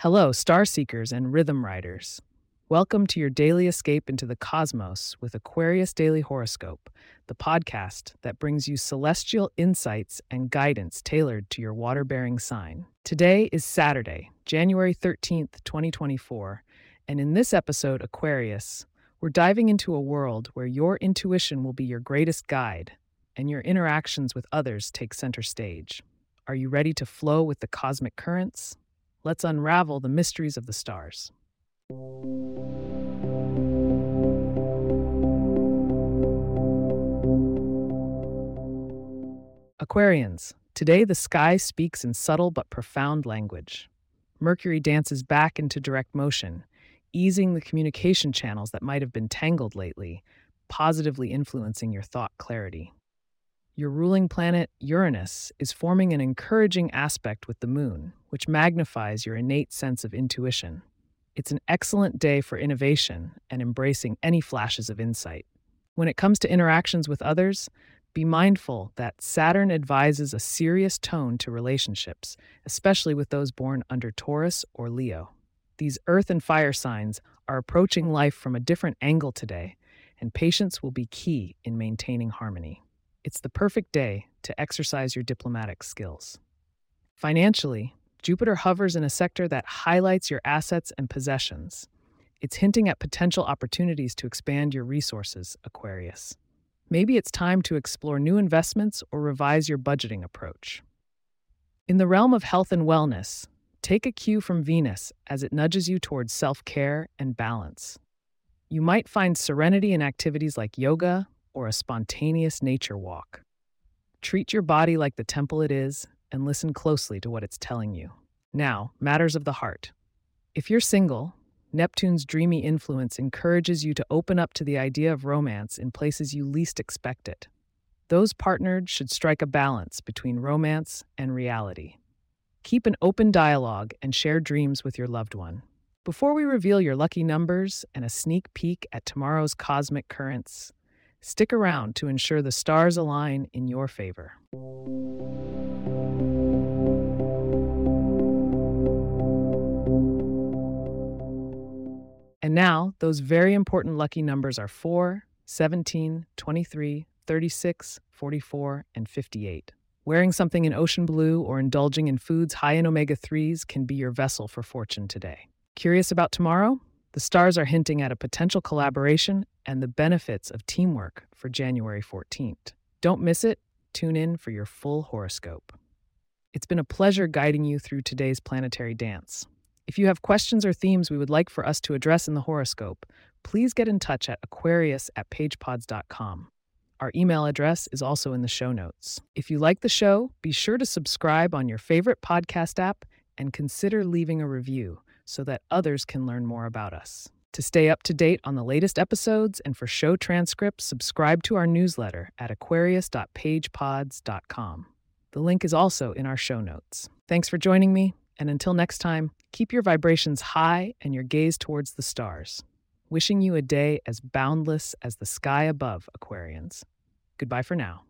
Hello, star seekers and rhythm riders. Welcome to your daily escape into the cosmos with Aquarius Daily Horoscope, the podcast that brings you celestial insights and guidance tailored to your water bearing sign. Today is Saturday, January 13th, 2024, and in this episode, Aquarius, we're diving into a world where your intuition will be your greatest guide and your interactions with others take center stage. Are you ready to flow with the cosmic currents? Let's unravel the mysteries of the stars. Aquarians, today the sky speaks in subtle but profound language. Mercury dances back into direct motion, easing the communication channels that might have been tangled lately, positively influencing your thought clarity. Your ruling planet, Uranus, is forming an encouraging aspect with the moon, which magnifies your innate sense of intuition. It's an excellent day for innovation and embracing any flashes of insight. When it comes to interactions with others, be mindful that Saturn advises a serious tone to relationships, especially with those born under Taurus or Leo. These earth and fire signs are approaching life from a different angle today, and patience will be key in maintaining harmony. It's the perfect day to exercise your diplomatic skills. Financially, Jupiter hovers in a sector that highlights your assets and possessions. It's hinting at potential opportunities to expand your resources, Aquarius. Maybe it's time to explore new investments or revise your budgeting approach. In the realm of health and wellness, take a cue from Venus as it nudges you towards self care and balance. You might find serenity in activities like yoga, or a spontaneous nature walk. Treat your body like the temple it is and listen closely to what it's telling you. Now, matters of the heart. If you're single, Neptune's dreamy influence encourages you to open up to the idea of romance in places you least expect it. Those partnered should strike a balance between romance and reality. Keep an open dialogue and share dreams with your loved one. Before we reveal your lucky numbers and a sneak peek at tomorrow's cosmic currents, Stick around to ensure the stars align in your favor. And now, those very important lucky numbers are 4, 17, 23, 36, 44, and 58. Wearing something in ocean blue or indulging in foods high in omega 3s can be your vessel for fortune today. Curious about tomorrow? The stars are hinting at a potential collaboration and the benefits of teamwork for January 14th. Don't miss it. Tune in for your full horoscope. It's been a pleasure guiding you through today's planetary dance. If you have questions or themes we would like for us to address in the horoscope, please get in touch at aquarius at pagepods.com. Our email address is also in the show notes. If you like the show, be sure to subscribe on your favorite podcast app and consider leaving a review so that others can learn more about us. To stay up to date on the latest episodes and for show transcripts, subscribe to our newsletter at aquarius.pagepods.com. The link is also in our show notes. Thanks for joining me, and until next time, keep your vibrations high and your gaze towards the stars. Wishing you a day as boundless as the sky above, Aquarians. Goodbye for now.